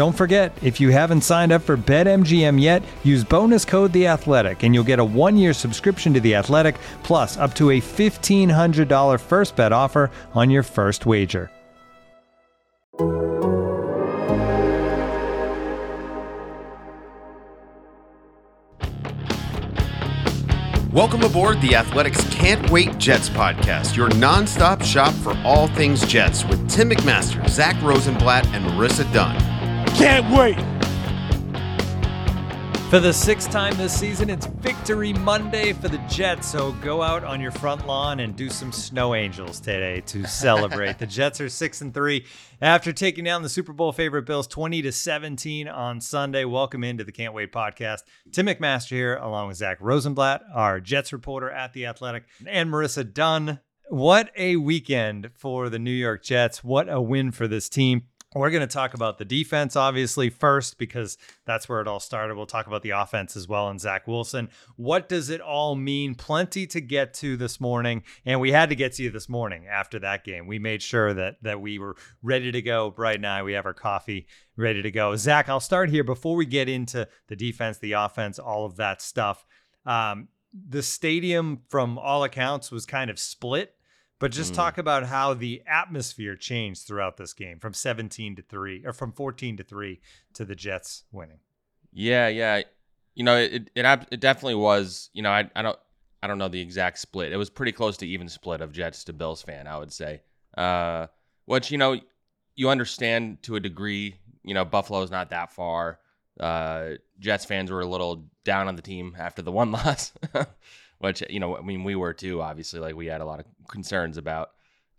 Don't forget, if you haven't signed up for BetMGM yet, use bonus code The Athletic, and you'll get a one-year subscription to The Athletic, plus up to a fifteen hundred dollar first bet offer on your first wager. Welcome aboard the Athletics Can't Wait Jets podcast, your nonstop shop for all things Jets with Tim McMaster, Zach Rosenblatt, and Marissa Dunn. Can't wait. For the sixth time this season, it's Victory Monday for the Jets. So go out on your front lawn and do some snow angels today to celebrate. the Jets are six and three after taking down the Super Bowl favorite Bills 20 to 17 on Sunday. Welcome into the Can't Wait podcast. Tim McMaster here, along with Zach Rosenblatt, our Jets reporter at The Athletic, and Marissa Dunn. What a weekend for the New York Jets. What a win for this team. We're going to talk about the defense, obviously, first, because that's where it all started. We'll talk about the offense as well and Zach Wilson. What does it all mean? Plenty to get to this morning. And we had to get to you this morning after that game. We made sure that that we were ready to go bright and I. We have our coffee ready to go. Zach, I'll start here before we get into the defense, the offense, all of that stuff. Um, the stadium, from all accounts, was kind of split but just mm. talk about how the atmosphere changed throughout this game from 17 to 3 or from 14 to 3 to the Jets winning. Yeah, yeah. You know, it it, it definitely was, you know, I I don't I don't know the exact split. It was pretty close to even split of Jets to Bills fan, I would say. Uh which, you know, you understand to a degree, you know, Buffalo's not that far. Uh Jets fans were a little down on the team after the one loss which you know, I mean, we were too. Obviously, like we had a lot of concerns about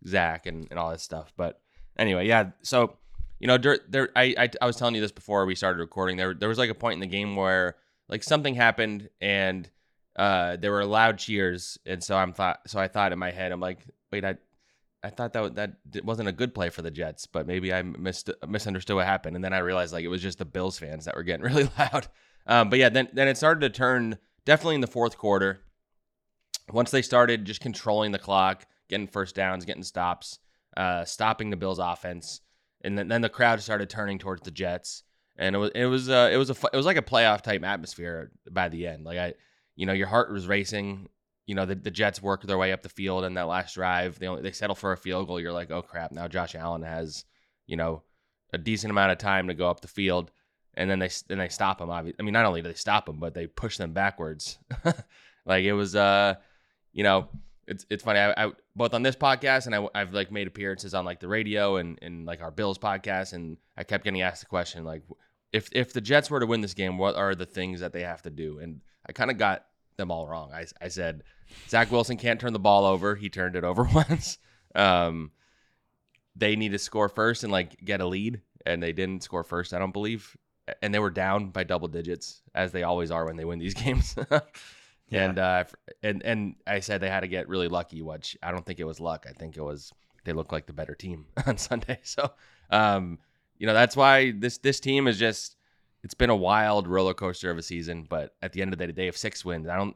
Zach and, and all this stuff. But anyway, yeah. So you know, there, there I, I I was telling you this before we started recording. There there was like a point in the game where like something happened and uh there were loud cheers, and so I'm thought so I thought in my head I'm like, wait, I I thought that that wasn't a good play for the Jets, but maybe I missed misunderstood what happened, and then I realized like it was just the Bills fans that were getting really loud. Um, but yeah, then then it started to turn definitely in the fourth quarter once they started just controlling the clock, getting first downs, getting stops, uh, stopping the Bills' offense, and then, then the crowd started turning towards the Jets, and it was it was uh, it was a it was like a playoff type atmosphere by the end. Like I, you know, your heart was racing. You know, the, the Jets worked their way up the field in that last drive. They only, they settle for a field goal. You're like, oh crap! Now Josh Allen has, you know, a decent amount of time to go up the field, and then they then they stop him. I mean, not only do they stop him, but they push them backwards. like it was uh you know, it's it's funny. I, I both on this podcast and I, have like made appearances on like the radio and and like our Bills podcast, and I kept getting asked the question like, if if the Jets were to win this game, what are the things that they have to do? And I kind of got them all wrong. I I said Zach Wilson can't turn the ball over. He turned it over once. Um, they need to score first and like get a lead, and they didn't score first. I don't believe, and they were down by double digits as they always are when they win these games. Yeah. And uh, and and I said they had to get really lucky, which I don't think it was luck. I think it was they looked like the better team on Sunday. So, um, you know, that's why this this team is just it's been a wild roller coaster of a season. But at the end of the day, they have six wins. I don't.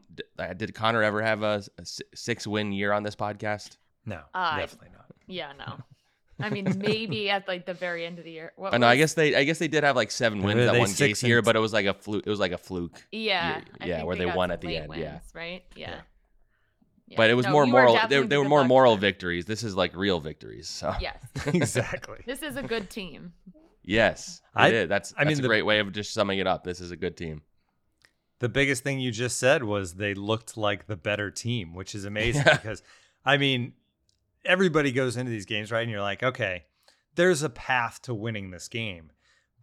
Did Connor ever have a, a six win year on this podcast? No, uh, definitely not. Yeah, no. I mean, maybe at like the very end of the year. What I know. Was... I guess they. I guess they did have like seven wins that one case here, but it was like a fluke. It was like a fluke. Yeah. yeah, where they, they won at the end. Wins, yeah. Right. Yeah. yeah. yeah. But it was no, more moral. They, they were more moral victories. This is like real victories. So. Yes. exactly. This is a good team. Yes, I- is. That's I that's mean, a the- great way of just summing it up. This is a good team. The biggest thing you just said was they looked like the better team, which is amazing Yeah. because, I mean, everybody goes into these games, right? And you're like, okay, there's a path to winning this game.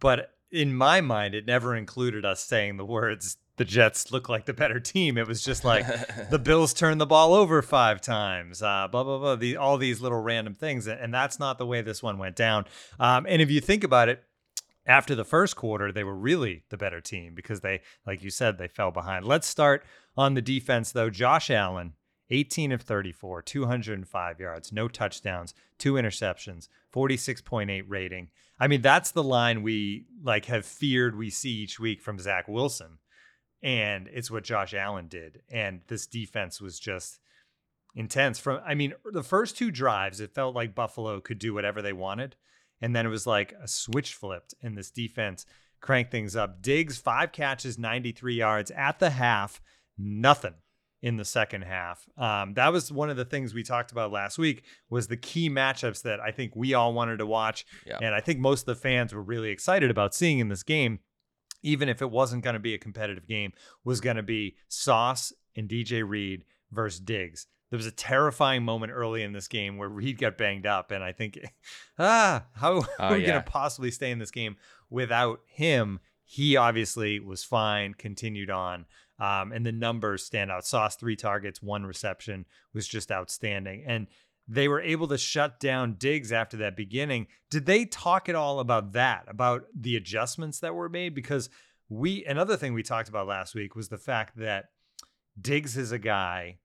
But in my mind, it never included us saying the words, the Jets look like the better team. It was just like, the Bills turned the ball over five times, uh, blah, blah, blah, the, all these little random things. And that's not the way this one went down. Um, and if you think about it, after the first quarter, they were really the better team because they, like you said, they fell behind. Let's start on the defense, though. Josh Allen, 18 of 34, 205 yards, no touchdowns, two interceptions, 46.8 rating. I mean, that's the line we like have feared we see each week from Zach Wilson. And it's what Josh Allen did. And this defense was just intense. From I mean, the first two drives, it felt like Buffalo could do whatever they wanted. And then it was like a switch flipped, and this defense cranked things up. Diggs, five catches, 93 yards at the half, nothing in the second half. Um, that was one of the things we talked about last week was the key matchups that I think we all wanted to watch. Yeah. And I think most of the fans were really excited about seeing in this game, even if it wasn't going to be a competitive game, was going to be Sauce and DJ Reed versus Diggs. There was a terrifying moment early in this game where Reed got banged up, and I think, ah, how Oh, are we yeah. going to possibly stay in this game without him? He obviously was fine, continued on, um, and the numbers stand out. Sauce three targets, one reception was just outstanding, and they were able to shut down Diggs after that beginning. Did they talk at all about that, about the adjustments that were made? Because we another thing we talked about last week was the fact that Diggs is a guy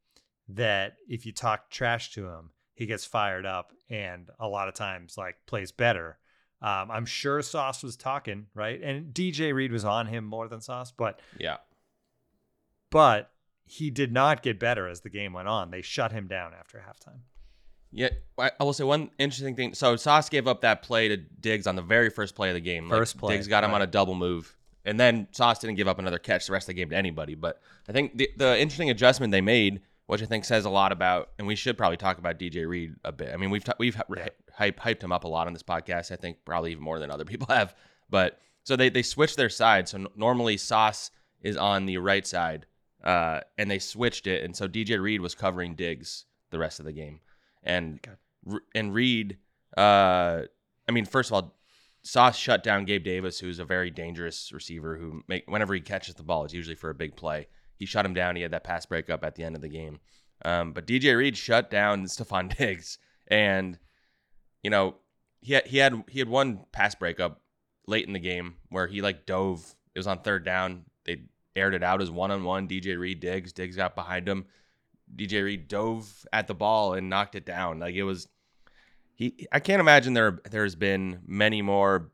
that if you talk trash to him, he gets fired up and a lot of times like plays better. Um, I'm sure Sauce was talking, right? And DJ Reed was on him more than Sauce, but Yeah. But he did not get better as the game went on. They shut him down after halftime. Yeah, I will say one interesting thing. So Sauce gave up that play to Diggs on the very first play of the game. Like, First play, Diggs got him on a double move, and then Sauce didn't give up another catch the rest of the game to anybody. But I think the the interesting adjustment they made, which I think says a lot about, and we should probably talk about DJ Reed a bit. I mean, we've t- we've hy- hype, hyped him up a lot on this podcast. I think probably even more than other people have. But so they they switched their side. So n- normally Sauce is on the right side, uh, and they switched it, and so DJ Reed was covering Diggs the rest of the game, and. And Reed, uh, I mean, first of all, Sauce shut down Gabe Davis, who's a very dangerous receiver who make whenever he catches the ball, it's usually for a big play. He shut him down. He had that pass breakup at the end of the game. Um, but DJ Reed shut down Stefon Diggs, and you know he had, he had he had one pass breakup late in the game where he like dove. It was on third down. They aired it out as one on one. DJ Reed digs. Diggs got behind him. DJ Reed dove at the ball and knocked it down. Like it was he I can't imagine there there's been many more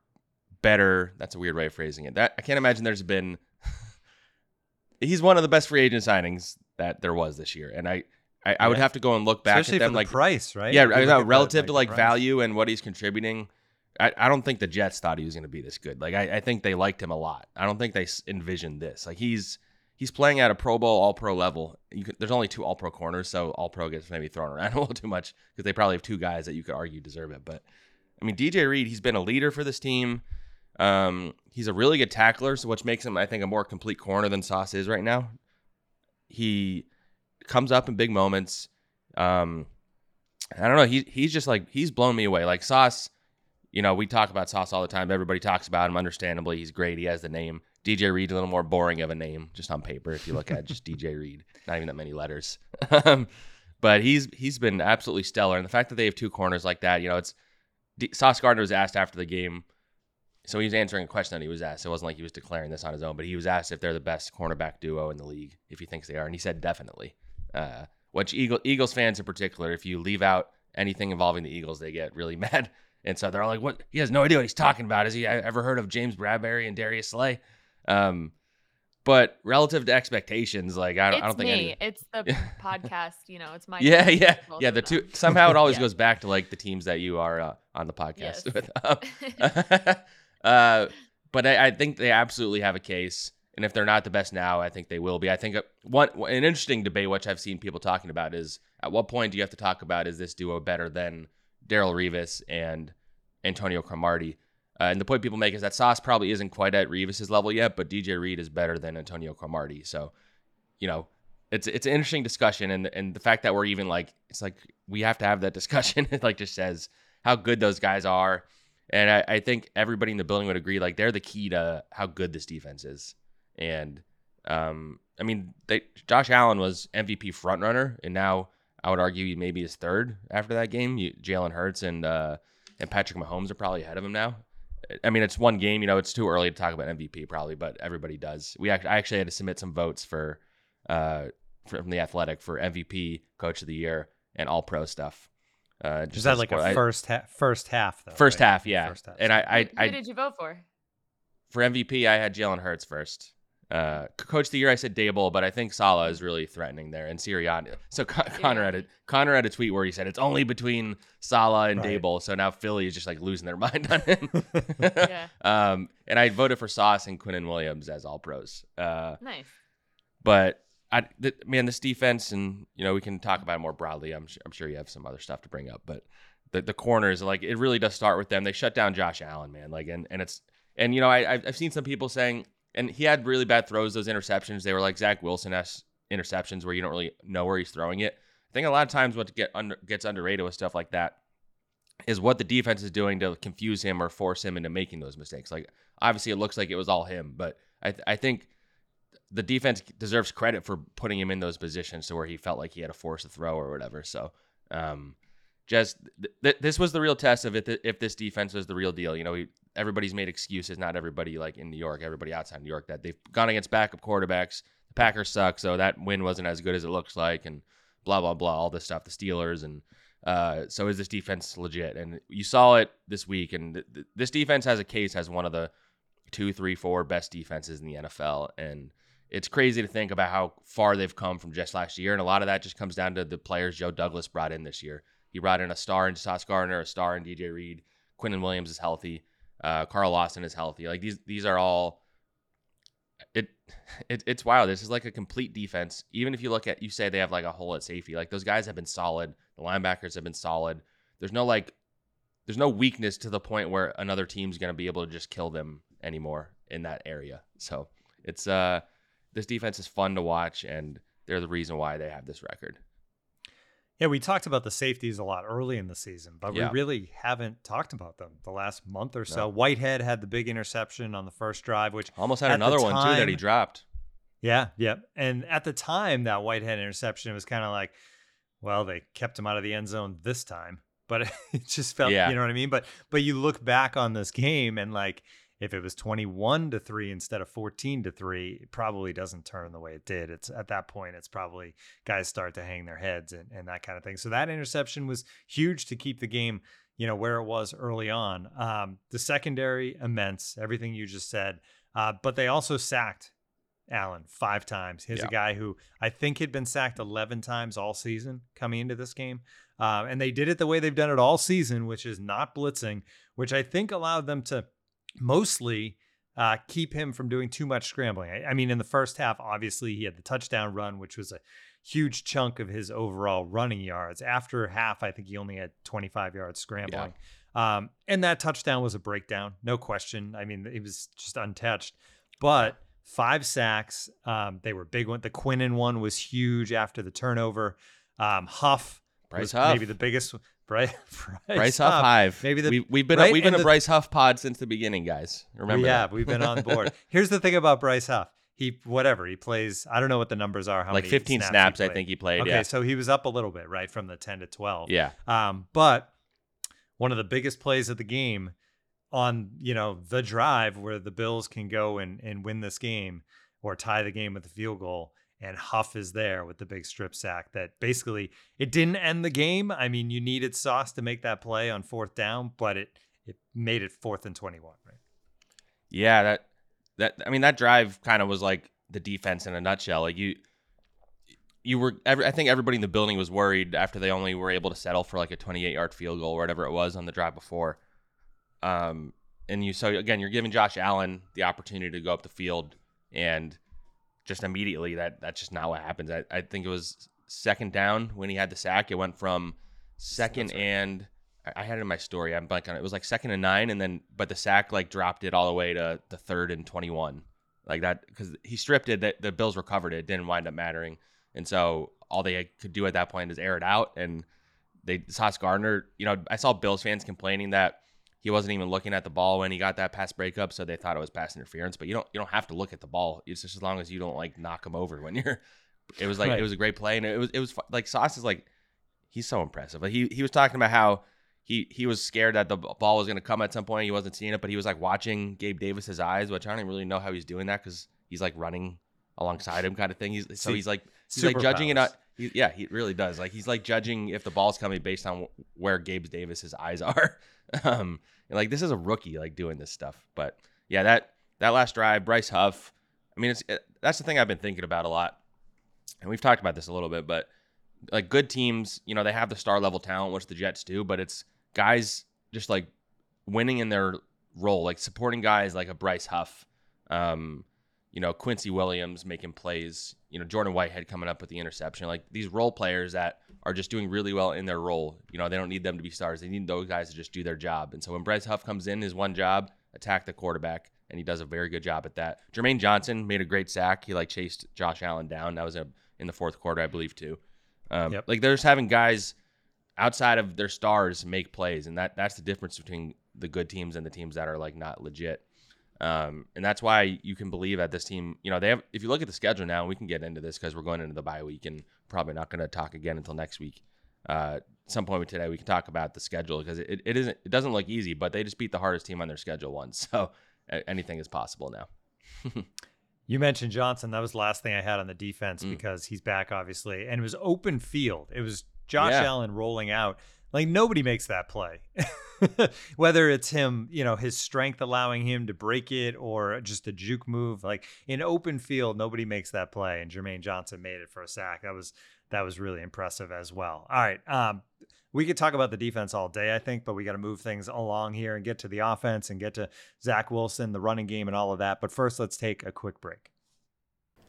better that's a weird way of phrasing it. That I can't imagine there's been he's one of the best free agent signings that there was this year. And I I, I would have to go and look back Especially at them for the like price, right? yeah, If you I look know, at the- relative to like value and what he's contributing. I, I don't think the Jets thought he was going to be this good. Like I, I think they liked him a lot. I don't think they envisioned this. Like he's he's playing at a Pro Bowl, All Pro level. Could, there's only two All Pro corners, so All Pro gets maybe thrown around a little too much because they probably have two guys that you could argue deserve it. But I mean, DJ Reed, he's been a leader for this team. Um, he's a really good tackler, so which makes him, I think, a more complete corner than Sauce is right now. He comes up in big moments. Um, I don't know. He he's just like he's blown me away. Like Sauce, you know, we talk about Sauce all the time. Everybody talks about him. Understandably, he's great. He has the name. DJ Reed, a little more boring of a name, just on paper. If you look at just DJ Reed, not even that many letters. Um, but he's he's been absolutely stellar. And the fact that they have two corners like that, you know, it's D- Sauce Gardner was asked after the game. So he was answering a question that he was asked. It wasn't like he was declaring this on his own, but he was asked if they're the best cornerback duo in the league, if he thinks they are, and he said definitely. Uh, which Eagle, Eagles fans in particular, if you leave out anything involving the Eagles, they get really mad. And so they're all like, "What? He has no idea what he's talking about. Has he ever heard of James Bradberry and Darius Slay?" Um, but relative to expectations, like I don't, it's I don't think me. any. It's the podcast. You know, it's my. Yeah, yeah, yeah. The two somehow it always Yeah. goes back to like the teams that you are uh, on the podcast Yes. with. Um, uh, but I, I think they absolutely have a case, and if they're not the best now, I think they will be. I think uh, one an interesting debate, which I've seen people talking about, is at what point do you have to talk about is this duo better than Darrelle Revis and Antonio Cromartie? Uh, and the point people make is that Sauce probably isn't quite at Revis's level yet, but DJ Reed is better than Antonio Cromartie. So, you know, it's it's an interesting discussion, and and the fact that we're even like it's like we have to have that discussion. it like just says how good those guys are, and I, I think everybody in the building would agree like they're the key to how good this defense is. And um, I mean, they, Josh Allen was MVP frontrunner, and now I would argue he maybe is third after that game. You, Jalen Hurts and uh, and Patrick Mahomes are probably ahead of him now. I mean, it's one game. You know, it's too early to talk about MVP probably, but everybody does. We actually, I actually had to submit some votes for uh, from the Athletic for MVP, Coach of the Year, and All Pro stuff. Uh, just that like a first ha- first half though. First right? half, yeah. First half. And I, I, who, who did you vote for? For MVP, I had Jalen Hurts first. Uh, Coach of the year, I said Daboll, but I think Saleh is really threatening there, and Sirianni. So Con- Connor had a Connor had a tweet where he said it's only between Saleh and right. Daboll. So now Philly is just like losing their mind on him. yeah. Um, and I voted for Sauce and Quinnen Williams as all pros. Uh, nice. But I, th- man, this defense, and you know, we can talk about it more broadly. I'm, I'm sure you have some other stuff to bring up, but the, the corners, like, it really does start with them. They shut down Josh Allen, man. Like, and, and it's, and you know, I, I've seen some people saying, and he had really bad throws, those interceptions. They were like Zach Wilson s interceptions where you don't really know where he's throwing it. I think a lot of times what get under, gets underrated with stuff like that is what the defense is doing to confuse him or force him into making those mistakes. Like obviously it looks like it was all him, but I, th- I think the defense deserves credit for putting him in those positions to where he felt like he had to force a throw or whatever. So, um, just th- th- this was the real test of it. Th- if this defense was the real deal, you know, he, everybody's made excuses. Not everybody like in New York, everybody outside New York that they've gone against backup quarterbacks. The Packers suck, so that win wasn't as good as it looks like, and blah blah blah, all this stuff. The Steelers and uh, so is this defense legit? And you saw it this week, and th- th- this defense has a case as one of the two, three, four best defenses in the NFL, and it's crazy to think about how far they've come from just last year. And a lot of that just comes down to the players Joe Douglas brought in this year. He brought in a star in Sauce Gardner, a star in DJ Reed. Quinnen Williams is healthy. Uh, Carl Lawson is healthy. Like these, these are all. It, it, it's wild. This is like a complete defense. Even if you look at, you say they have like a hole at safety. Like those guys have been solid. The linebackers have been solid. There's no like, there's no weakness to the point where another team's going to be able to just kill them anymore in that area. So it's uh this defense is fun to watch, and they're the reason why they have this record. Yeah, we talked about the safeties a lot early in the season, but yeah. we really haven't talked about them the last month or so. No. Whitehead had the big interception on the first drive, which almost had another time, one too that he dropped. Yeah, yeah. And at the time, that Whitehead interception was kind of like, well, they kept him out of the end zone this time, but it just felt, yeah. you know what I mean. But but you look back on this game and like if it was 21 to 3 instead of 14 to 3 it probably doesn't turn the way it did it's at that point it's probably guys start to hang their heads and, and that kind of thing so that interception was huge to keep the game you know where it was early on um, the secondary immense everything you just said uh, but they also sacked Allen five times. He's yeah. a guy who I think had been sacked 11 times all season coming into this game. Uh, and they did it the way they've done it all season, which is not blitzing, which I think allowed them to mostly uh, keep him from doing too much scrambling. I, I, mean, in the first half, obviously, he had the touchdown run, which was a huge chunk of his overall running yards. After half, I think he only had 25 yards scrambling. Yeah. Um, and that touchdown was a breakdown, no question. I mean, it was just untouched. But five sacks, um, they were big one. The Quinnen one was huge after the turnover. Um, Huff Bryce was Huff. maybe the biggest Bryce, Bryce, Bryce Huff, Hive. Maybe the, we, have been right? a, we've been and a the, Bryce Huff pod since the beginning, guys. Remember? Yeah, we've been on board. Here's the thing about Bryce Huff. He whatever he plays. I don't know what the numbers are. How like 15 snaps, snaps I think he played. Okay, yeah. so he was up a little bit, right, from the 10 to 12. Yeah. Um, but one of the biggest plays of the game on you know the drive where the Bills can go and and win this game or tie the game with a field goal and Huff is there with the big strip sack that basically it didn't end the game. I mean, you needed Sauce to make that play on fourth down, but it it made it fourth and 21, right? Yeah, that that I mean that drive kind of was like the defense in a nutshell. Like you you were every, I think everybody in the building was worried after they only were able to settle for like a 28-yard field goal or whatever it was on the drive before. Um and you so again, you're giving Josh Allen the opportunity to go up the field and just immediately that that's just not what happens. I, I think it was second down when he had the sack. It went from second right. and I had it in my story. I'm blanking on it. It was like second and nine, and then but the sack like dropped it all the way to the third and 21, like that because he stripped it. That the Bills recovered it. Didn't wind up mattering, and so all they could do at that point is air it out. And they Sauce Gardner, you know, I saw Bills fans complaining that he wasn't even looking at the ball when he got that pass breakup, so they thought it was pass interference. But you don't you don't have to look at the ball. It's just as long as you don't like knock him over when you're. It was like Right. it was a great play, and it was it was like Sauce is like he's so impressive. Like he he was talking about how he he was scared that the ball was going to come at some point. He wasn't seeing it, but he was like watching Gabe Davis's eyes, which I don't even really know how he's doing that because he's like running alongside him, kind of thing. He's so he's like he's like judging it. Out, he, yeah, he really does. Like he's like judging if the ball's coming based on where Gabe Davis's eyes are. um, like this is a rookie like doing this stuff, but yeah, that that last drive, Bryce Huff. I mean, it's it, that's the thing I've been thinking about a lot, and we've talked about this a little bit, but like good teams, you know, they have the star level talent, which the Jets do, but it's guys just like winning in their role, like supporting guys like a Bryce Huff, um, you know, Quincy Williams making plays, you know, Jordan Whitehead coming up with the interception, like these role players that are just doing really well in their role. You know, they don't need them to be stars. They need those guys to just do their job. And so when Bryce Huff comes in, his one job, attack the quarterback, and he does a very good job at that. Jermaine Johnson made a great sack. He like chased Josh Allen down. That was a, in the fourth quarter, I believe, too. Um, Yep. Like they're just having guys outside of their stars make plays, and that that's the difference between the good teams and the teams that are like not legit. Um, and that's why you can believe that this team, you know, they have. If you look at the schedule now, we can get into this because we're going into the bye week and probably not going to talk again until next week. Uh, some point today, we can talk about the schedule because it, it isn't. It doesn't look easy, but they just beat the hardest team on their schedule once, so anything is possible now. You mentioned Johnson. That was the last thing I had on the defense Mm. because he's back, obviously, and it was open field. It was Josh Yeah. Allen rolling out. Like nobody makes that play, whether it's him, you know, his strength allowing him to break it or just a juke move. Like in open field, nobody makes that play, and Jermaine Johnson made it for a sack. That was that was really impressive as well. All right, um, we could talk about the defense all day, I think, but we got to move things along here and get to the offense and get to Zach Wilson, the running game, and all of that. But first, let's take a quick break.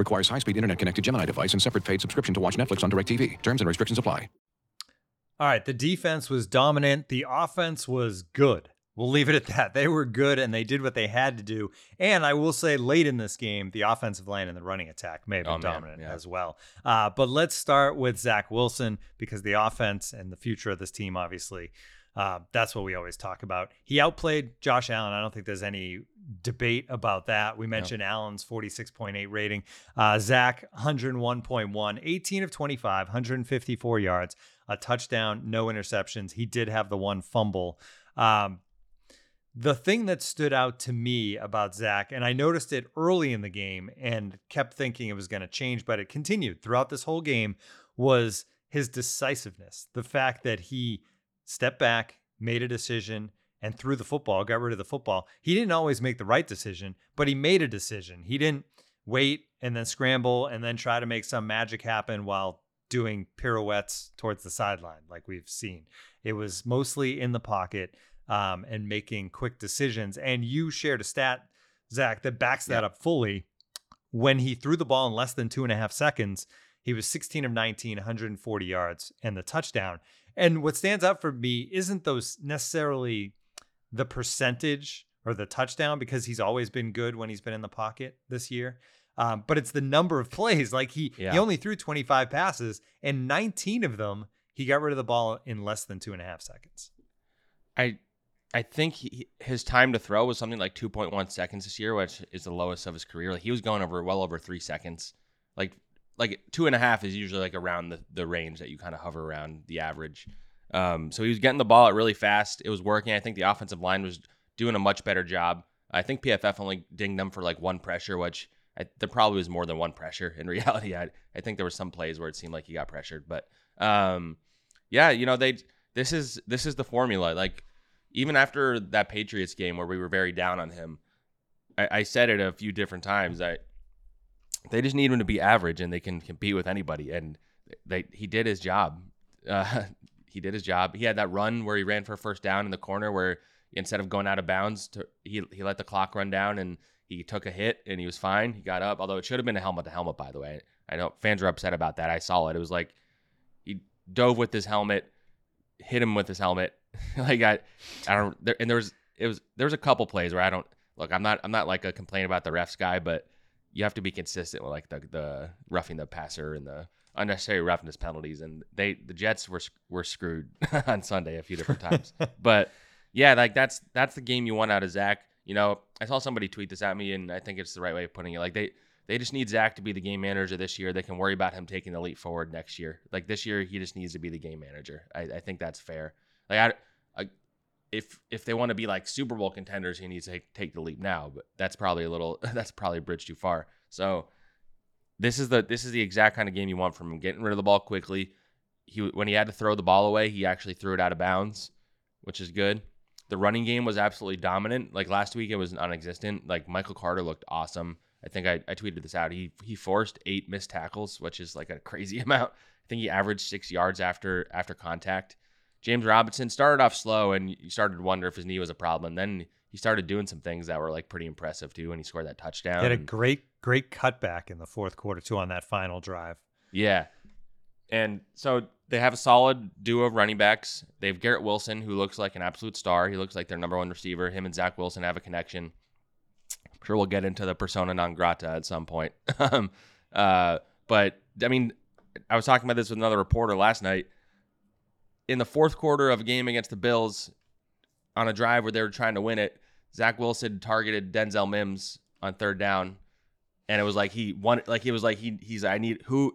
Requires high-speed internet-connected Gemini device and separate paid subscription to watch Netflix on DirecTV. Terms and restrictions apply. All right, the defense was dominant. The offense was good. We'll leave it at that. They were good and they did what they had to do. And I will say, late in this game, the offensive line and the running attack may have been Oh, dominant yeah. as well. Uh, but let's start with Zach Wilson because the offense and the future of this team, obviously, uh, that's what we always talk about. He outplayed Josh Allen. I don't think there's any debate about that. We mentioned Allen's 46.8 rating. Uh, Zach, 101.1, 18 of 25, 154 yards, a touchdown, no interceptions. He did have the one fumble. Um, the thing that stood out to me about Zach, and I noticed it early in the game and kept thinking it was going to change, but it continued throughout this whole game, was his decisiveness. The fact that he stepped back, made a decision, and threw the football, got rid of the football. He didn't always make the right decision, but he made a decision. He didn't wait and then scramble and then try to make some magic happen while doing pirouettes towards the sideline, like we've seen. It was mostly in the pocket um, and making quick decisions. And you shared a stat, Zach, that backs that up fully. When he threw the ball in less than two and a half seconds, he was 16 of 19, 140 yards, and the touchdown. And what stands out for me isn't those necessarily the percentage or the touchdown because he's always been good when he's been in the pocket this year. Um, but it's the number of plays. Like he Yeah. he only threw 25 passes, and 19 of them he got rid of the ball in less than two and a half seconds. I I think he, his time to throw was something like 2.1 seconds this year, which is the lowest of his career. Like he was going over well over three seconds. Like like two and a half is usually like around the, the range that you kind of hover around the average. Um, so he was getting the ball out really fast. It was working. I think the offensive line was doing a much better job. I think PFF only dinged them for like one pressure, which I, there probably was more than one pressure. In reality, I, I think there were some plays where it seemed like he got pressured, but um, yeah, you know they this is this is the formula. Like even after that Patriots game where we were very down on him, I, I said it a few different times that they just need him to be average and they can compete with anybody. And they he did his job. Uh, he did his job. He had that run where he ran for a first down in the corner where instead of going out of bounds, to, he he let the clock run down and he took a hit and he was fine. He got up, although it should have been a helmet to helmet, by the way. I know fans are upset about that. I saw it. It was like he dove with his helmet, hit him with his helmet. like I, I don't. There, and there was it was there was a couple plays where I don't look. I'm not I'm not like a complain about the refs guy, but you have to be consistent with like the the roughing the passer and the unnecessary roughness penalties. And they the Jets were were screwed on Sunday a few different times. but yeah, like that's that's the game you want out of Zach. You know, I saw somebody tweet this at me, and I think it's the right way of putting it. Like they they just need Zach to be the game manager this year. They can worry about him taking the leap forward next year. Like this year, he just needs to be the game manager. I, I think that's fair. Like I, I, if if they want to be like Super Bowl contenders, he needs to take, the leap now. But that's probably a little that's probably a bridge too far. So this is the this is the exact kind of game you want from him. Getting rid of the ball quickly. He when he had to throw the ball away, he actually threw it out of bounds, which is good. The running game was absolutely dominant. Like last week, it was non-existent. Like Michael Carter looked awesome. I think I, I tweeted this out. He he forced eight missed tackles, which is like a crazy amount. I think he averaged six yards after after contact. James Robinson started off slow, and you started to wonder if his knee was a problem. And then he started doing some things that were like pretty impressive too, and he scored that touchdown. He had a great great cutback in the fourth quarter too on that final drive. Yeah, and so they have a solid duo of running backs. They have Garrett Wilson, who looks like an absolute star. He looks like their number one receiver. Him and Zach Wilson have a connection. I'm sure we'll get into the persona non grata at some point. um, uh, but I mean, I was talking about this with another reporter last night. In the fourth quarter of a game against the Bills, on a drive where they were trying to win it, Zach Wilson targeted Denzel Mims on third down, and it was like he wanted, like it was like he he's I need who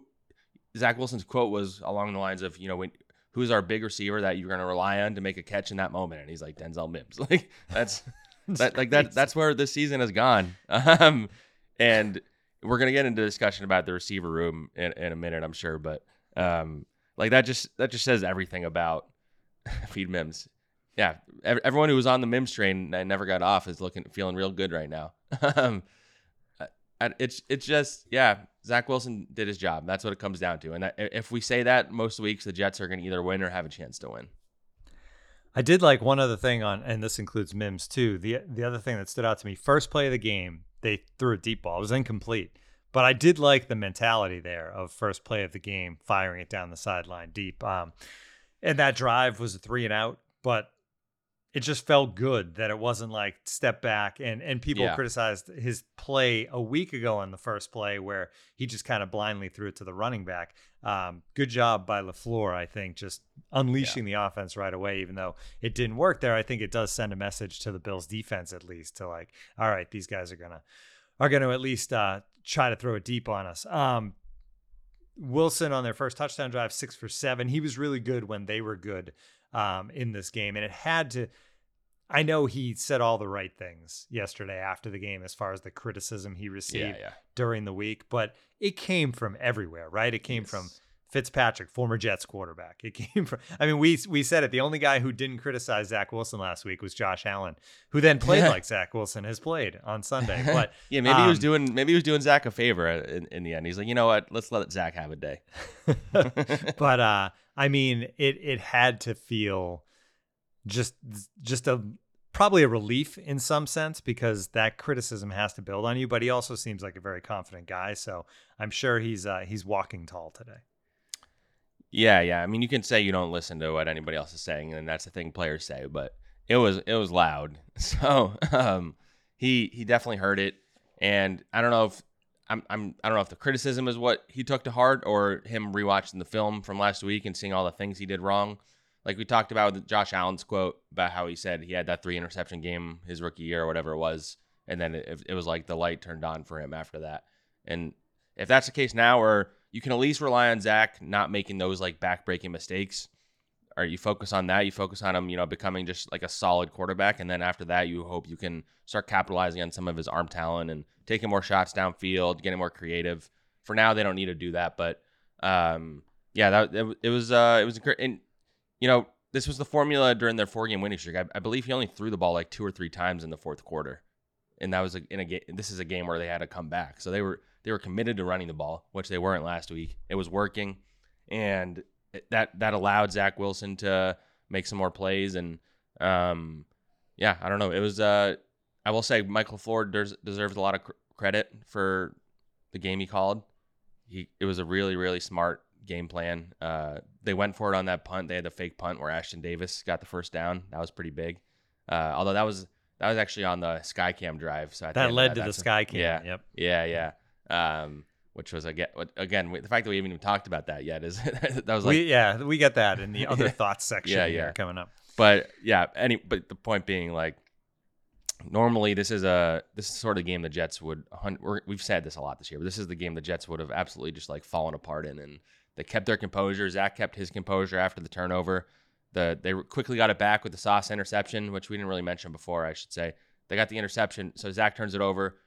Zach Wilson's quote was along the lines of, you know, when, who's our big receiver that you're going to rely on to make a catch in that moment? And he's like Denzel Mims. Like that's that like that that's where this season has gone. Um, and we're going to get into discussion about the receiver room in, in a minute, I'm sure, but um, like that just that just says everything about Feed Mims. Yeah, everyone who was on the Mims train and never got off is looking feeling real good right now. um, it's it's just yeah, Zach Wilson did his job. That's what it comes down to. And if we say that most weeks, the Jets are going to either win or have a chance to win. I did like one other thing on, and this includes Mims too. The the other thing that stood out to me, first play of the game, they threw a deep ball. It was incomplete, but I did like the mentality there of first play of the game, firing it down the sideline deep. Um, and that drive was a three and out, but it just felt good that it wasn't like step back and and people yeah. criticized his play a week ago on the first play where he just kind of blindly threw it to the running back. Um, good job by LaFleur, I think, just unleashing yeah. the offense right away. Even though it didn't work there, I think it does send a message to the Bills defense at least to like, all right, these guys are gonna are gonna at least uh, try to throw it deep on us. Um, Wilson on their first touchdown drive, six for seven. He was really good when they were good um, in this game, and it had to I know he said all the right things yesterday after the game as far as the criticism he received yeah, yeah. during the week, but it came from everywhere, right? It came yes. from Fitzpatrick, former Jets quarterback. It came from I mean, we we said it. The only guy who didn't criticize Zach Wilson last week was Josh Allen, who then played like Zach Wilson has played on Sunday. But yeah, maybe um, he was um, doing maybe he was doing Zach a favor in, in the end. He's like, you know what? Let's let Zach have a day. but uh I mean, it it had to feel just just a probably a relief in some sense because that criticism has to build on you. But he also seems like a very confident guy, so I'm sure he's uh, he's walking tall today. Yeah, yeah. I mean, you can say you don't listen to what anybody else is saying, and that's the thing players say. But it was it was loud, so um, he he definitely heard it. And I don't know if I'm, I'm I don't know if the criticism is what he took to heart or him rewatching the film from last week and seeing all the things he did wrong like we talked about with Josh Allen's quote about how he said he had that three interception game his rookie year or whatever it was, and then it, it was like the light turned on for him after that. And if that's the case now, or you can at least rely on Zach not making those like backbreaking mistakes, or you focus on that, you focus on him, you know, becoming just like a solid quarterback, and then after that, you hope you can start capitalizing on some of his arm talent and taking more shots downfield, getting more creative. For now, they don't need to do that, but um, yeah, that it, it was uh, it was and you know, this was the formula during their four game winning streak. I, I, believe he only threw the ball like two or three times in the fourth quarter, and that was a, in a game. This is a game where they had to come back, so they were they were committed to running the ball, which they weren't last week. It was working, and that that allowed Zach Wilson to make some more plays, and um, yeah, I don't know. It was uh, I will say Michael Ford des- deserves a lot of cr- credit for the game he called. He it was a really really smart game plan. Uh, they went for it on that punt. They had the fake punt where Ashtyn Davis got the first down. That was pretty big. Uh, although that was that was actually on the Skycam drive. So that led that, to the Skycam. Yeah, yep. Yeah, yeah. Um, which was again, again the fact that we haven't even talked about that yet is that was like we, yeah we get that in the other thoughts section yeah, yeah. coming up. But yeah, any but the point being like normally this is a this is sort of game the Jets would hunt, we've said this a lot this year, but this is the game the Jets would have absolutely just like fallen apart in and they kept their composure. Zach kept his composure after the turnover. The they quickly got it back with the sauce interception, which we didn't really mention before. I should say they got the interception. So Zach turns it over.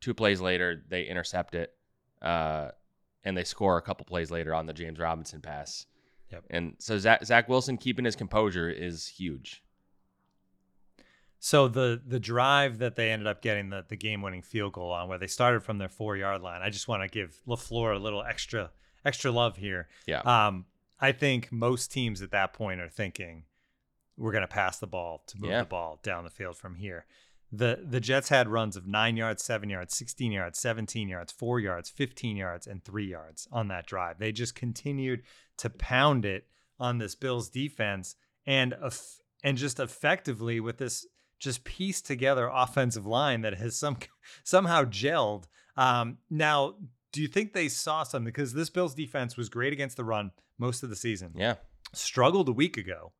Two plays later, they intercept it, uh, and they score a couple plays later on the James Robinson pass. Yep. And so Zach, Zach Wilson keeping his composure is huge. So the the drive that they ended up getting the the game winning field goal on, where they started from their four yard line, I just want to give LaFleur a little extra extra love here. Yeah. Um, I think most teams at that point are thinking we're going to pass the ball to move yeah. the ball down the field from here. The the Jets had runs of 9 yards, 7 yards, 16 yards, 17 yards, 4 yards, 15 yards and 3 yards on that drive. They just continued to pound it on this Bills defense and and just effectively with this just pieced together offensive line that has some somehow gelled. Um, now do you think they saw something? Because this Bills defense was great against the run most of the season. Yeah. Struggled a week ago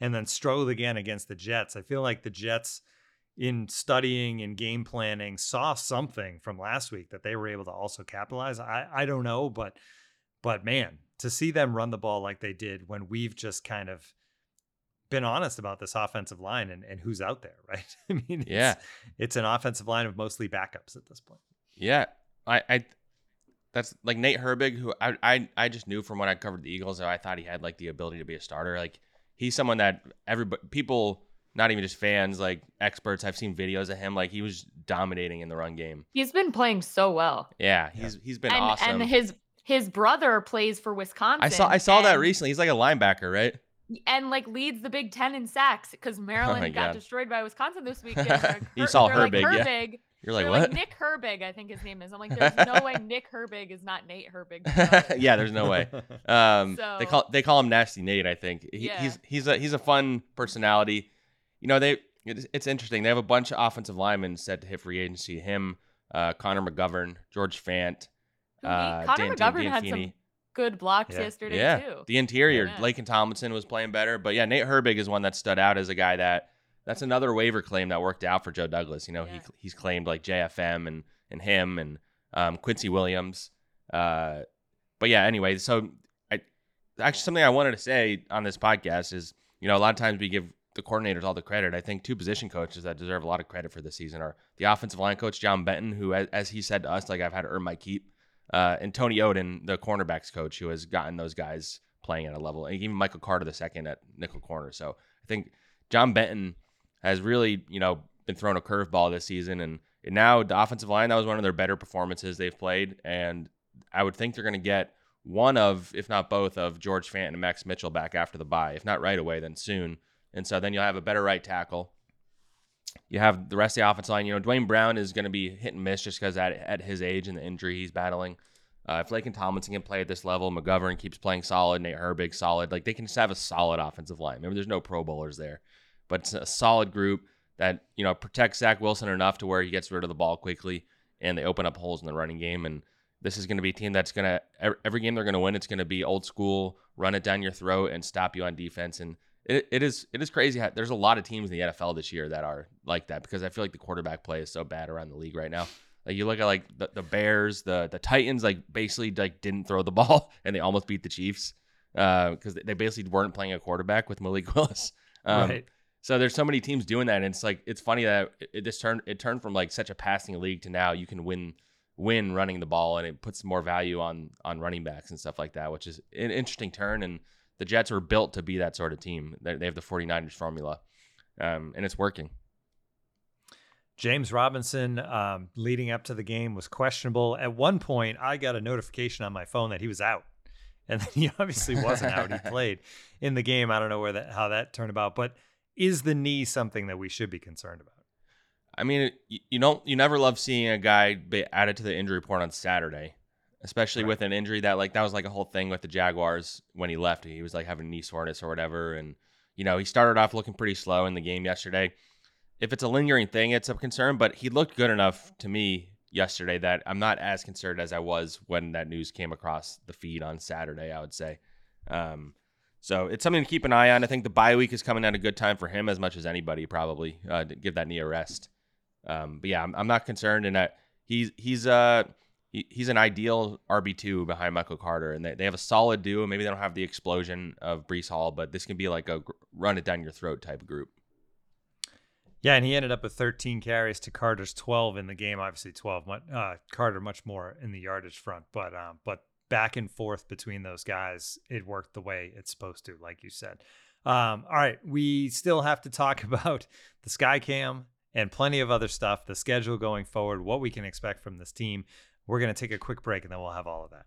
and then struggled again against the Jets. I feel like the Jets, in studying and game planning, saw something from last week that they were able to also capitalize. I, I don't know, but but man, to see them run the ball like they did when we've just kind of been honest about this offensive line and, and who's out there, right? I mean, it's, yeah, it's an offensive line of mostly backups at this point. Yeah, I, I that's like Nate Herbig, who I, I I just knew from when I covered the Eagles, I thought he had like the ability to be a starter. Like he's someone that everybody people not even just fans, like experts. I've seen videos of him. Like he was dominating in the run game. He's been playing so well. Yeah, he's he's been and, awesome. And his his brother plays for Wisconsin. I saw I saw that recently. He's like a linebacker, right? And like leads the Big Ten in sacks because oh Maryland oh got God. destroyed by Wisconsin this week. you saw Herbig, like, Herbig, yeah. You're like, what? Like Nick Herbig, I think his name is. I'm like, there's no way Nick Herbig is not Nate Herbig. yeah, there's no way. Um, so, they call they call him Nasty Nate. I think he, yeah. he's he's a he's a fun personality. You know, they it's, it's, interesting. They have a bunch of offensive linemen set to hit free agency. Him, uh, Connor McGovern, George Fant, uh, Connor Dan, McGovern Dan had some good blocks yeah. yesterday yeah. too. The interior, yeah. Laken Tomlinson was playing better, but yeah, Nate Herbig is one that stood out as a guy that that's another waiver claim that worked out for Joe Douglas. You know, yeah. he he's claimed like JFM and and him and um, Quincy Williams. Uh, but yeah, anyway, so I actually something I wanted to say on this podcast is you know a lot of times we give the coordinators all the credit. I think two position coaches that deserve a lot of credit for this season are the offensive line coach John Benton, who as he said to us, like I've had to earn my keep, uh, and Tony Oden, the cornerbacks coach, who has gotten those guys playing at a level, and even Michael Carter the second at nickel corner. So I think John Benton has really, you know, been thrown a curveball this season. And, now the offensive line, that was one of their better performances they've played. And I would think they're going to get one of, if not both, of George Fant and Max Mitchell back after the bye. If not right away, then soon. And so then you'll have a better right tackle. You have the rest of the offensive line. You know, Duane Brown is going to be hit and miss just because at, at his age and the injury he's battling. Uh, if and Tomlinson can play at this level, McGovern keeps playing solid, Nate Herbig solid. Like they can just have a solid offensive line. Maybe there's no Pro Bowlers there but it's a solid group that you know protects Zach Wilson enough to where he gets rid of the ball quickly, and they open up holes in the running game. And this is going to be a team that's going to every game they're going to win. It's going to be old school, run it down your throat and stop you on defense. And it, it is it is crazy. How, there's a lot of teams in the NFL this year that are like that because I feel like the quarterback play is so bad around the league right now. Like you look at like the, the Bears, the the Titans, like basically like didn't throw the ball and they almost beat the Chiefs because uh, they basically weren't playing a quarterback with Malik Willis. Um, right. So there's so many teams doing that, and it's like it's funny that it, it just turned it turned from like such a passing league to now you can win win running the ball, and it puts more value on on running backs and stuff like that, which is an interesting turn. And the Jets are built to be that sort of team. They have the 49ers formula, um, and it's working. James Robinson, um, leading up to the game, was questionable. At one point, I got a notification on my phone that he was out, and then he obviously wasn't out. He played in the game. I don't know where that how that turned about, but is the knee something that we should be concerned about? I mean, you don't you never love seeing a guy be added to the injury report on Saturday, especially right. with an injury that like that was like a whole thing with the Jaguars when he left. He was like having knee soreness or whatever, and you know he started off looking pretty slow in the game yesterday. If it's a lingering thing, it's a concern, but he looked good enough to me yesterday that I'm not as concerned as I was when that news came across the feed on Saturday. I would say. Um, so it's something to keep an eye on. I think the bye week is coming at a good time for him as much as anybody probably uh, to give that knee a rest. Um, but yeah, I'm, I'm, not concerned in that he's he's uh he, he's an ideal RB two behind Michael Carter, and they, they have a solid duo. Maybe they don't have the explosion of Breece Hall, but this can be like a run it down your throat type group. Yeah, and he ended up with 13 carries to Carter's 12 in the game. Obviously, 12. Uh, Carter much more in the yardage front, but um, but back and forth between those guys, it worked the way it's supposed to, like you said. Um, all right, we still have to talk about the Skycam and plenty of other stuff, the schedule going forward, what we can expect from this team. We're going to take a quick break and then we'll have all of that.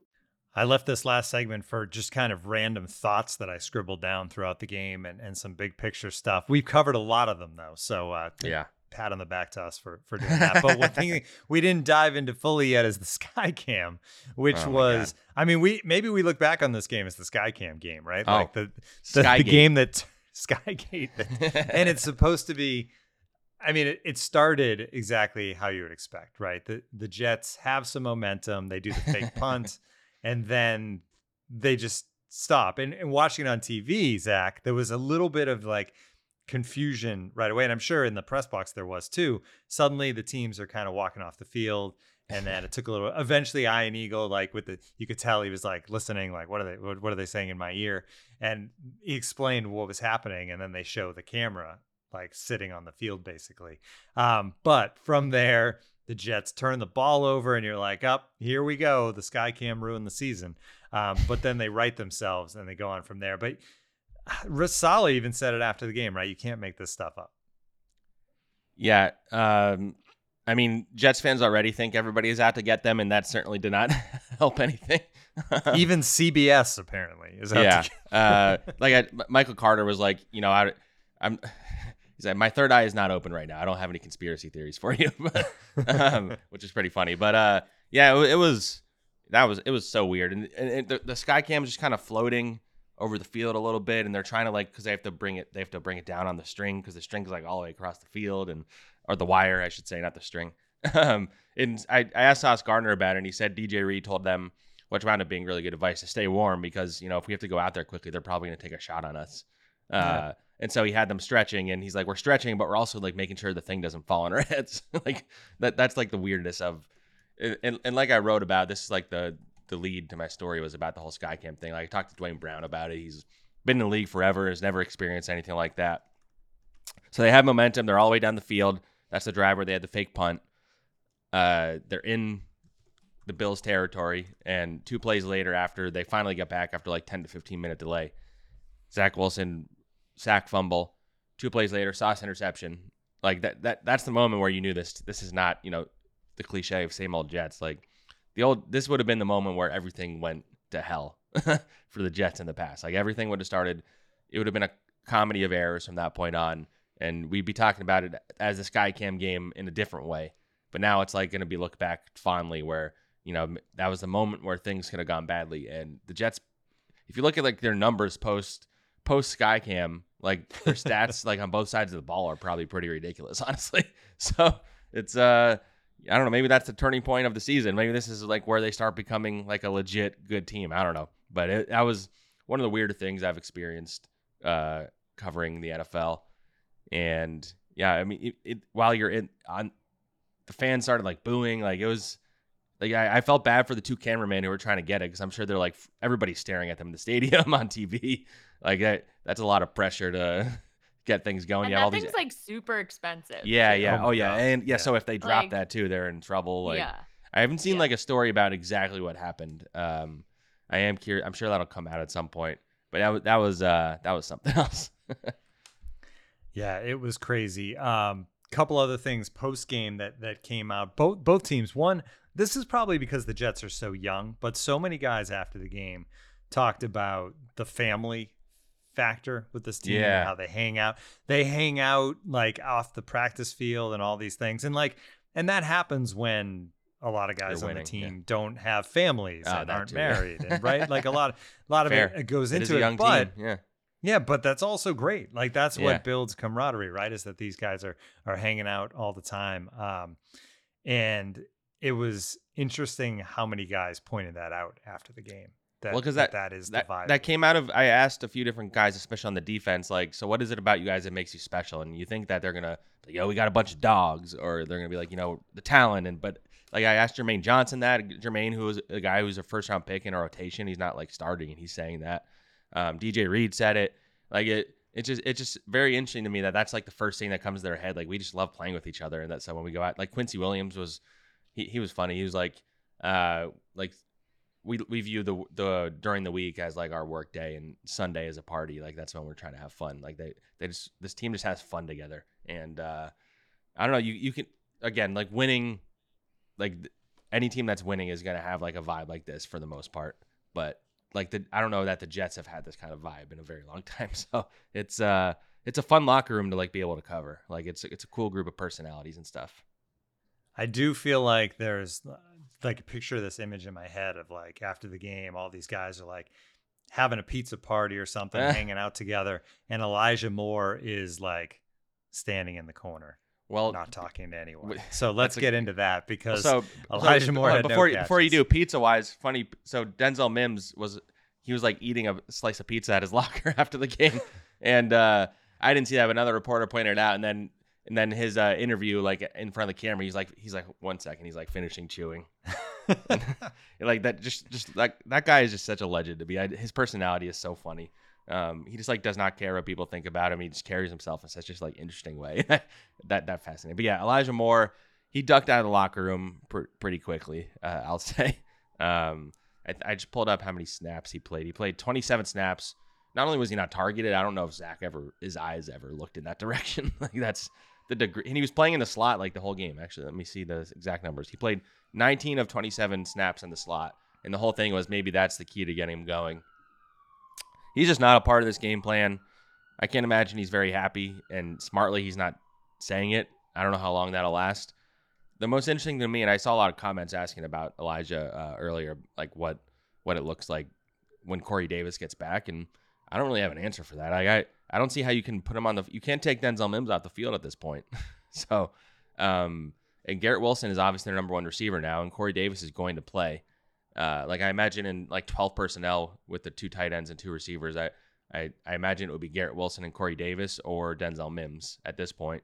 I left this last segment for just kind of random thoughts that I scribbled down throughout the game and, and some big picture stuff. We've covered a lot of them though, so uh, yeah, pat on the back to us for for doing that. But one thing we didn't dive into fully yet is the Skycam, which oh was, I mean, we maybe we look back on this game as the Skycam game, right? Oh, like the the, the game that Skygate, and it's supposed to be I mean, it, it started exactly how you would expect, right? The the Jets have some momentum. They do the fake punt, and then they just stop. And, and watching it on TV, Zach, there was a little bit of like confusion right away. And I'm sure in the press box there was too. Suddenly the teams are kind of walking off the field. And then it took a little. Eventually, Ian Eagle, like with the, you could tell he was like listening, like what are they, what, are they saying in my ear? And he explained what was happening, and then they show the camera like sitting on the field basically. Um, but from there, the Jets turn the ball over, and you're like, up, oh, here we go. The sky cam ruined the season. Um, but then they right themselves and they go on from there. But Saleh even said it after the game, right? You can't make this stuff up. Yeah. Um, I mean, Jets fans already think everybody is out to get them, and that certainly did not help anything. even CBS apparently is out yeah. uh, like I, Michael Carter was like, you know, I, I'm He's like, my third eye is not open right now. I don't have any conspiracy theories for you, um, which is pretty funny. But uh, yeah, it, it, was that was it was so weird, and, and the, the sky cam is just kind of floating over the field a little bit, and they're trying to like because they have to bring it they have to bring it down on the string because the string's like all the way across the field and or the wire, I should say, not the string. um, and I, I asked Sauce Gardner about it, and he said DJ Reed told them, which wound up being really good advice, to stay warm because you know if we have to go out there quickly, they're probably going to take a shot on us. Uh, yeah. And so he had them stretching, and he's like, "We're stretching, but we're also like making sure the thing doesn't fall on our heads." like that. That's like the weirdness of, and, and like I wrote about this is like the the lead to my story was about the whole Skycam thing. Like I talked to Duane Brown about it. He's been in the league forever, has never experienced anything like that. So they have momentum. They're all the way down the field. That's the drive where they had the fake punt. Uh, they're in the Bills territory, and two plays later, after they finally get back after like ten to fifteen minute delay, Zach Wilson sack fumble. Two plays later, Sauce interception. Like that that that's the moment where you knew this this is not, you know, the cliche of same old Jets. Like the old this would have been the moment where everything went to hell for the Jets in the past. Like everything would have started it would have been a comedy of errors from that point on, and we'd be talking about it as a Skycam game in a different way. But now it's like going to be looked back fondly, where you know that was the moment where things could have gone badly, and the Jets. If you look at like their numbers post post Skycam, like their stats like on both sides of the ball are probably pretty ridiculous, honestly. So it's uh I don't know, maybe that's the turning point of the season. Maybe this is like where they start becoming like a legit good team. I don't know. But it, that was one of the weirder things I've experienced uh covering the NFL. And yeah, I mean it, it while you're in on the fans started like booing, like it was like I, I, felt bad for the two cameramen who were trying to get it because I'm sure they're like everybody's staring at them in the stadium on TV. Like that, that's a lot of pressure to get things going. And yeah, that all thing's these. like super expensive. Yeah, too. yeah, Oh oh, yeah, and yeah, Yeah. So if they drop Like- that too, they're in trouble. Like yeah. I haven't seen Yeah. like a story about exactly what happened. Um, I am curious. I'm sure that'll come out at some point. But that was that was uh that was something else. Yeah, it was crazy. Um, couple other things post game that that came out. Both both teams. One, this is probably because the Jets are so young, but so many guys after the game talked about the family factor with this team Yeah. how they hang out. They hang out like off the practice field and all these things. And like and that happens when a lot of guys They're on the winning, yeah. team don't have families Oh, and that aren't too, yeah. married and right like a lot a lot of Fair. it, it goes It into it but team. Yeah. yeah, but that's also great. Like that's Yeah. what builds camaraderie, right? Is that these guys are are hanging out all the time. Um, and it was interesting how many guys pointed that out after the game. That, well, because that, that is that, the vibe. that came out of. I asked a few different guys, especially on the defense, like, so what is it about you guys that makes you special? And you think that they're gonna, like, yo, we got a bunch of dogs, or they're gonna be like, you know, the talent. And but like I asked Jermaine Johnson that Jermaine, who was a guy who's a first round pick in a rotation, he's not like starting, and he's saying that. Um, DJ Reed said it. Like it, it just it's just very interesting to me that that's like the first thing that comes to their head. Like we just love playing with each other, and that's so when we go out. Like Quincy Williams was, he he was funny. He was like, uh, like we we view the the during the week as like our work day and Sunday as a party. Like that's when we're trying to have fun. Like they they just this team just has fun together. And uh I don't know, you you can again like winning like any team that's winning is going to have like a vibe like this for the most part. But like the I don't know that the Jets have had this kind of vibe in a very long time. So it's uh it's a fun locker room to like be able to cover. Like it's it's a cool group of personalities and stuff. I do feel like there's like a picture of this image in my head of like after the game, all these guys are like having a pizza party or something, Eh. hanging out together, and Elijah Moore is like standing in the corner, Well, not talking to anyone. So let's that's a- get into that because so Elijah so, Moore uh, had no before you- before you do pizza wise, funny. So Denzel Mims was he was like eating a slice of pizza at his locker after the game, and uh, I didn't see that. But another reporter pointed it out, and then and then his uh, interview like in front of the camera, he's like he's like one second, he's like finishing chewing. like that just just like that guy is just such a legend to be. I, his personality is so funny. Um, he just like does not care what people think about him. He just carries himself in such just like interesting way. that that fascinating. But yeah, Elijah Moore, he ducked out of the locker room pr- pretty quickly. Uh, I'll say. Um, I, I just pulled up how many snaps he played. He played 27 snaps. Not only was he not targeted, I don't know if Zach ever his eyes ever looked in that direction. like that's the degree. And he was playing in the slot like the whole game. Actually, let me see the exact numbers. He played 19 of 27 snaps in the slot, and the whole thing was maybe that's the key to getting him going. He's just not a part of this game plan. I can't imagine he's very happy, and smartly he's not saying it. I don't know how long that'll last. The most interesting to me, and I saw a lot of comments asking about Elijah uh, earlier, like what what it looks like when Corey Davis gets back, and I don't really have an answer for that. I I, I don't see how you can put him on the. You can't take Denzel Mims off the field at this point. so, um, and Garrett Wilson is obviously their number one receiver now, and Corey Davis is going to play. Uh, like I imagine in like 12 personnel with the two tight ends and two receivers, I, I I imagine it would be Garrett Wilson and Corey Davis or Denzel Mims at this point,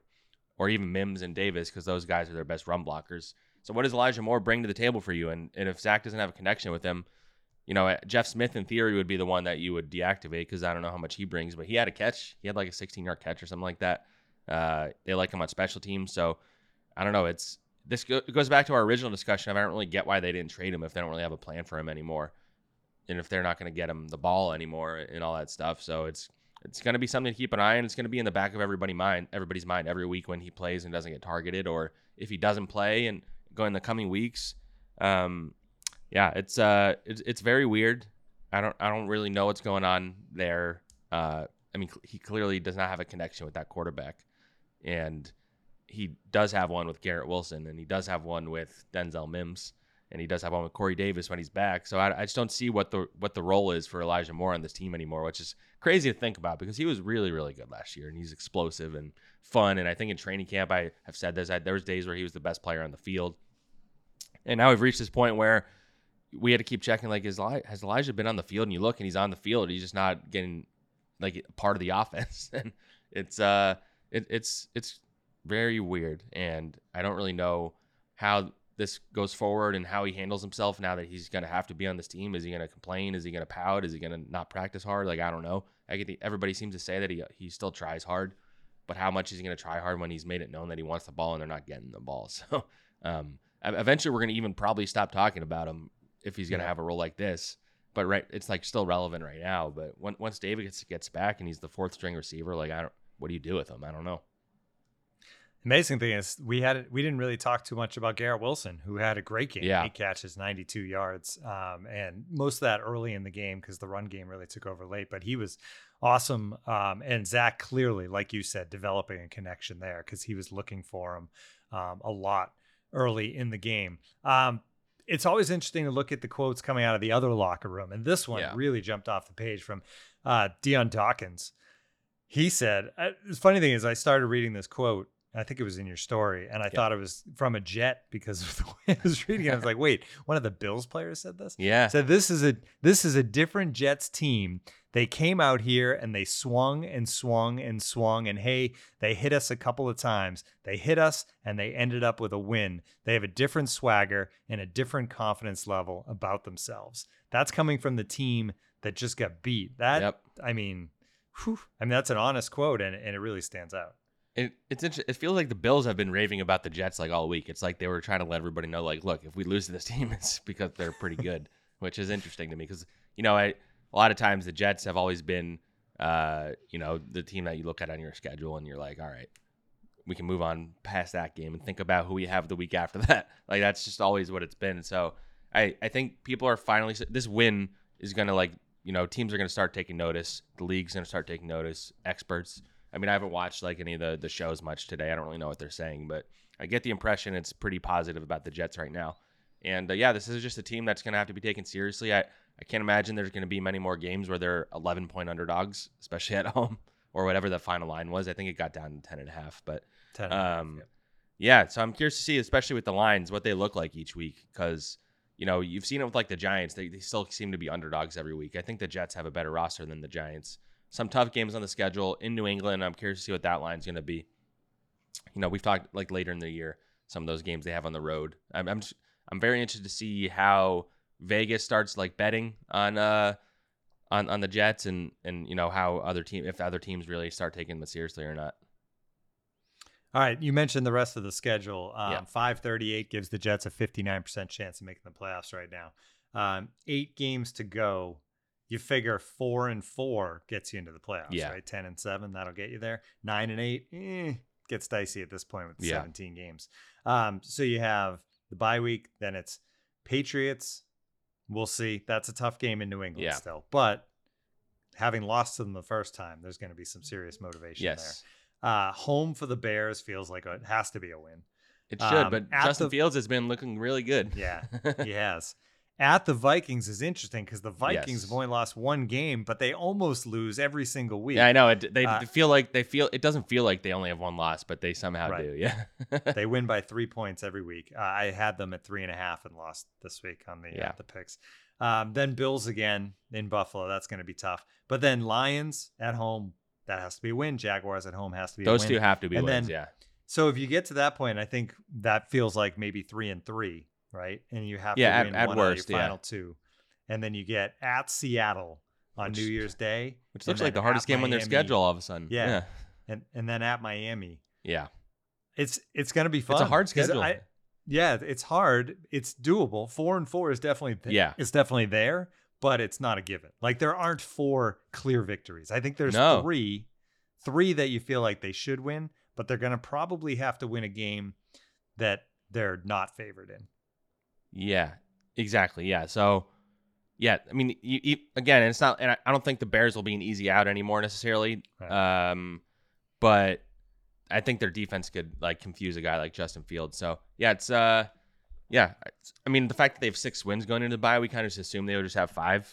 or even Mims and Davis because those guys are their best run blockers. So what does Elijah Moore bring to the table for you? And and if Zach doesn't have a connection with him, you know Jeff Smith in theory would be the one that you would deactivate because I don't know how much he brings, but he had a catch. He had like a 16 yard catch or something like that. Uh, they like him on special teams, so I don't know. It's this go- goes back to our original discussion I don't really get why they didn't trade him if they don't really have a plan for him anymore, and if they're not going to get him the ball anymore and all that stuff. So it's it's going to be something to keep an eye on. It's going to be in the back of everybody mind, everybody's mind every week when he plays and doesn't get targeted, or if he doesn't play and go in the coming weeks. Um, yeah, it's uh, it's, it's very weird. I don't I don't really know what's going on there. Uh, I mean, he clearly does not have a connection with that quarterback, and he does have one with Garrett Wilson, and he does have one with Denzel Mims, and he does have one with Corey Davis when he's back. So I, I just don't see what the what the role is for Elijah Moore on this team anymore, which is crazy to think about because he was really really good last year, and he's explosive and fun. And I think in training camp, I have said this. I, there was days where he was the best player on the field, and now we've reached this point where we had to keep checking like is has Elijah been on the field? And you look and he's on the field. He's just not getting like part of the offense. And it's uh it, it's it's very weird. And I don't really know how this goes forward and how he handles himself now that he's going to have to be on this team. Is he going to complain? Is he going to pout? Is he going to not practice hard? Like I don't know. I get the, everybody seems to say that he he still tries hard but how much is he going to try hard when he's made it known that he wants the ball and they're not getting the ball? So um eventually we're going to even probably stop talking about him if he's going to yeah. have a role like this. But right, it's like still relevant right now. But when, once Davis gets gets back and he's the fourth string receiver, like I don't, what do you do with him? I don't know. Amazing thing is we had we didn't really talk too much about Garrett Wilson, who had a great game. Yeah. Eight catches, 92 yards, um, and most of that early in the game because the run game really took over late. But he was awesome, um, and Zach clearly, like you said, developing a connection there because he was looking for him um, a lot early in the game. Um, it's always interesting to look at the quotes coming out of the other locker room. And this one yeah. really jumped off the page from uh, Dion Dawkins. He said, uh, the funny thing is, I started reading this quote I think it was in your story, and I yeah. thought it was from a jet because of the way I was reading it. I was like, "Wait, one of the Bills players said this." Yeah, said this is a this is a different Jets team. They came out here and they swung and swung and swung, and hey, they hit us a couple of times. They hit us, and they ended up with a win. They have a different swagger and a different confidence level about themselves. That's coming from the team that just got beat. That yep. I mean, whew, I mean that's an honest quote, and and it really stands out it, it's it feels like the Bills have been raving about the Jets like all week. It's like they were trying to let everybody know, like, look, if we lose to this team, it's because they're pretty good, which is interesting to me because you know, I, a lot of times the Jets have always been, uh, you know, the team that you look at on your schedule and you're like, all right, we can move on past that game and think about who we have the week after that. Like that's just always what it's been. So I I think people are finally this win is gonna like you know teams are gonna start taking notice. The league's gonna start taking notice. Experts I mean, I haven't watched like any of the the shows much today. I don't really know what they're saying, but I get the impression it's pretty positive about the Jets right now. And uh, yeah, this is just a team that's going to have to be taken seriously. I I can't imagine there's going to be many more games where they're 11 point underdogs, especially at home or whatever the final line was. I think it got down to 10 and a half, but 10 um, yeah. yeah. So I'm curious to see, especially with the lines, what they look like each week because you know you've seen it with like the Giants. They they still seem to be underdogs every week. I think the Jets have a better roster than the Giants some tough games on the schedule in New England. I'm curious to see what that line's going to be. You know, we've talked like later in the year some of those games they have on the road. I'm I'm, just, I'm very interested to see how Vegas starts like betting on uh on on the Jets and and you know how other team if other teams really start taking them seriously or not. All right, you mentioned the rest of the schedule. Um, yeah. 538 gives the Jets a 59% chance of making the playoffs right now. Um, eight games to go you figure four and four gets you into the playoffs, yeah. right? Ten and seven, that'll get you there. Nine and eight, eh, gets dicey at this point with yeah. 17 games. Um, so you have the bye week, then it's Patriots. We'll see. That's a tough game in New England yeah. still. But having lost to them the first time, there's going to be some serious motivation yes. there. Uh, home for the Bears feels like it has to be a win. It should, um, but Justin the, Fields has been looking really good. Yeah, he has at the Vikings is interesting because the Vikings yes. have only lost one game, but they almost lose every single week. Yeah, I know. It, they uh, feel like they feel. It doesn't feel like they only have one loss, but they somehow right. do. Yeah, they win by three points every week. Uh, I had them at three and a half and lost this week on the uh, yeah. uh, the picks. Um, then Bills again in Buffalo. That's going to be tough. But then Lions at home. That has to be a win. Jaguars at home has to be. A win. Those two have to be and wins. Then, yeah. So if you get to that point, I think that feels like maybe three and three right? And you have yeah, to win at, at worst, final yeah. two, and then you get at Seattle on which, New Year's Day, which looks like the hardest game Miami. on their schedule all of a sudden. Yeah. yeah, and and then at Miami. Yeah, it's it's gonna be fun. It's a hard schedule. I, yeah, it's hard. It's doable. Four and four is definitely th- yeah, it's definitely there, but it's not a given. Like there aren't four clear victories. I think there's no. three, three that you feel like they should win, but they're gonna probably have to win a game that they're not favored in. Yeah, exactly. Yeah. So yeah, I mean, you, you, again, it's not, and I, I, don't think the Bears will be an easy out anymore necessarily. Right. Um, but I think their defense could like confuse a guy like Justin Fields. So yeah, it's uh, yeah. I mean, the fact that they have six wins going into the bye, we kind of just assumed they would just have five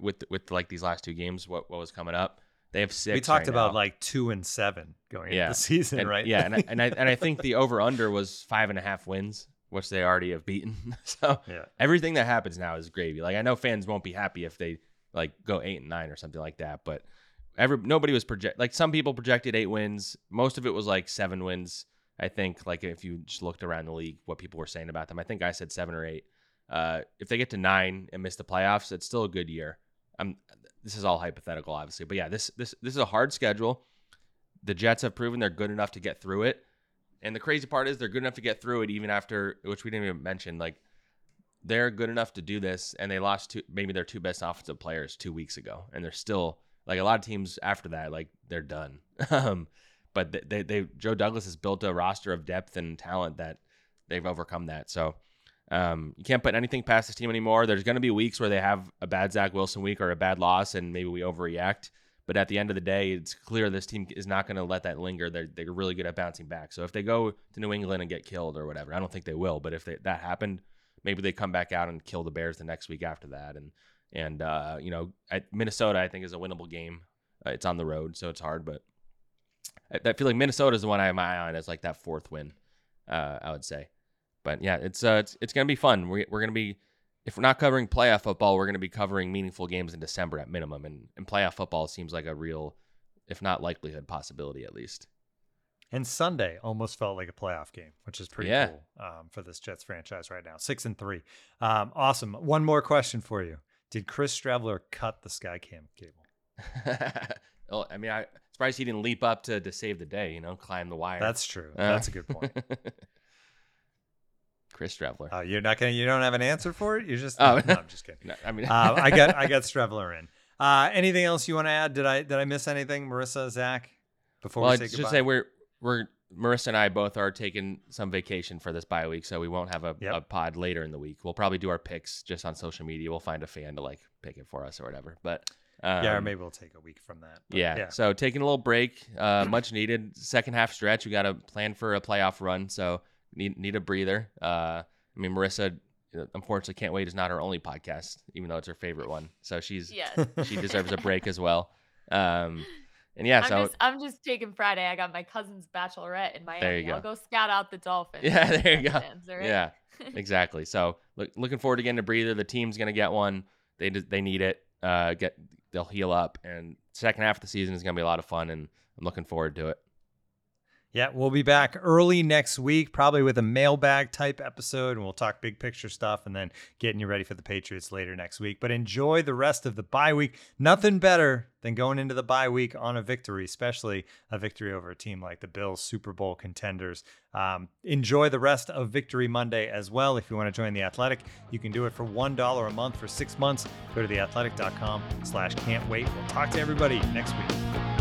with with like these last two games. What what was coming up? They have six. We talked right about now. like two and seven going yeah. into the season, and, right? Yeah, and I, and I and I think the over under was five and a half wins, which they already have beaten. so yeah. everything that happens now is gravy. Like I know fans won't be happy if they like go eight and nine or something like that, but every nobody was project like some people projected eight wins. Most of it was like seven wins. I think like if you just looked around the league, what people were saying about them. I think I said seven or eight. Uh, if they get to nine and miss the playoffs, it's still a good year. I'm. This is all hypothetical, obviously, but yeah, this this this is a hard schedule. The Jets have proven they're good enough to get through it, and the crazy part is they're good enough to get through it even after, which we didn't even mention. Like they're good enough to do this, and they lost two, maybe their two best offensive players two weeks ago, and they're still like a lot of teams after that, like they're done. um, but they, they, they, Joe Douglas has built a roster of depth and talent that they've overcome that. So um, you can't put anything past this team anymore. There's going to be weeks where they have a bad Zach Wilson week or a bad loss, and maybe we overreact. But at the end of the day, it's clear this team is not going to let that linger. They're, they're really good at bouncing back. So if they go to New England and get killed or whatever, I don't think they will. But if they, that happened, maybe they come back out and kill the Bears the next week after that. And and uh, you know, Minnesota, I think is a winnable game. Uh, it's on the road, so it's hard, but I, I feel like Minnesota is the one I have my eye on as like that fourth win. Uh, I would say, but yeah, it's uh, it's it's gonna be fun. We're we're gonna be if we're not covering playoff football, we're gonna be covering meaningful games in December at minimum, and and playoff football seems like a real, if not likelihood, possibility at least. And Sunday almost felt like a playoff game, which is pretty yeah. cool um, for this Jets franchise right now. Six and three. Um, awesome. One more question for you. Did Chris Streveler cut the Skycam cable? well, I mean, I surprised he didn't leap up to to save the day. You know, climb the wire. That's true. Uh. That's a good point. Chris Streveler. Oh, you're not gonna. You don't have an answer for it. You're just. Oh, no, I'm just kidding. No, I mean, uh, I got I got Streveler in. Uh, anything else you want to add? Did I did I miss anything, Marissa, Zach? Before well, we say I should say we're we're Marissa and I both are taking some vacation for this bye week, so we won't have a, Yep. a pod later in the week. We'll probably do our picks just on social media. We'll find a fan to like pick it for us or whatever. But um, yeah, or maybe we'll take a week from that. but yeah, So taking a little break, uh, much needed. Second half stretch, we got to plan for a playoff run, so need need a breather. Uh, I mean, Marissa, unfortunately, can't wait is not her only podcast, even though it's her favorite one. So she's Yes. she deserves a break as well. Um, and yeah, I'm so just I'm just taking Friday. I got my cousin's bachelorette in Miami. There you go. I'll go. scout out the Dolphins. Yeah, there you go. right? Yeah, exactly. So look, looking forward to getting a breather. The team's gonna get one. They they need it. Uh, get they'll heal up, and second half of the season is gonna be a lot of fun, and I'm looking forward to it. Yeah, we'll be back early next week, probably with a mailbag type episode, and we'll talk big picture stuff and then getting you ready for the Patriots later next week. But enjoy the rest of the bye week. Nothing better than going into the bye week on a victory, especially a victory over a team like the Bills, Super Bowl contenders. Um, enjoy the rest of Victory Monday as well. If you want to join the Athletic, you can do it for one dollar a month for six months. Go to theathletic.com/slash can't wait. We'll talk to everybody next week.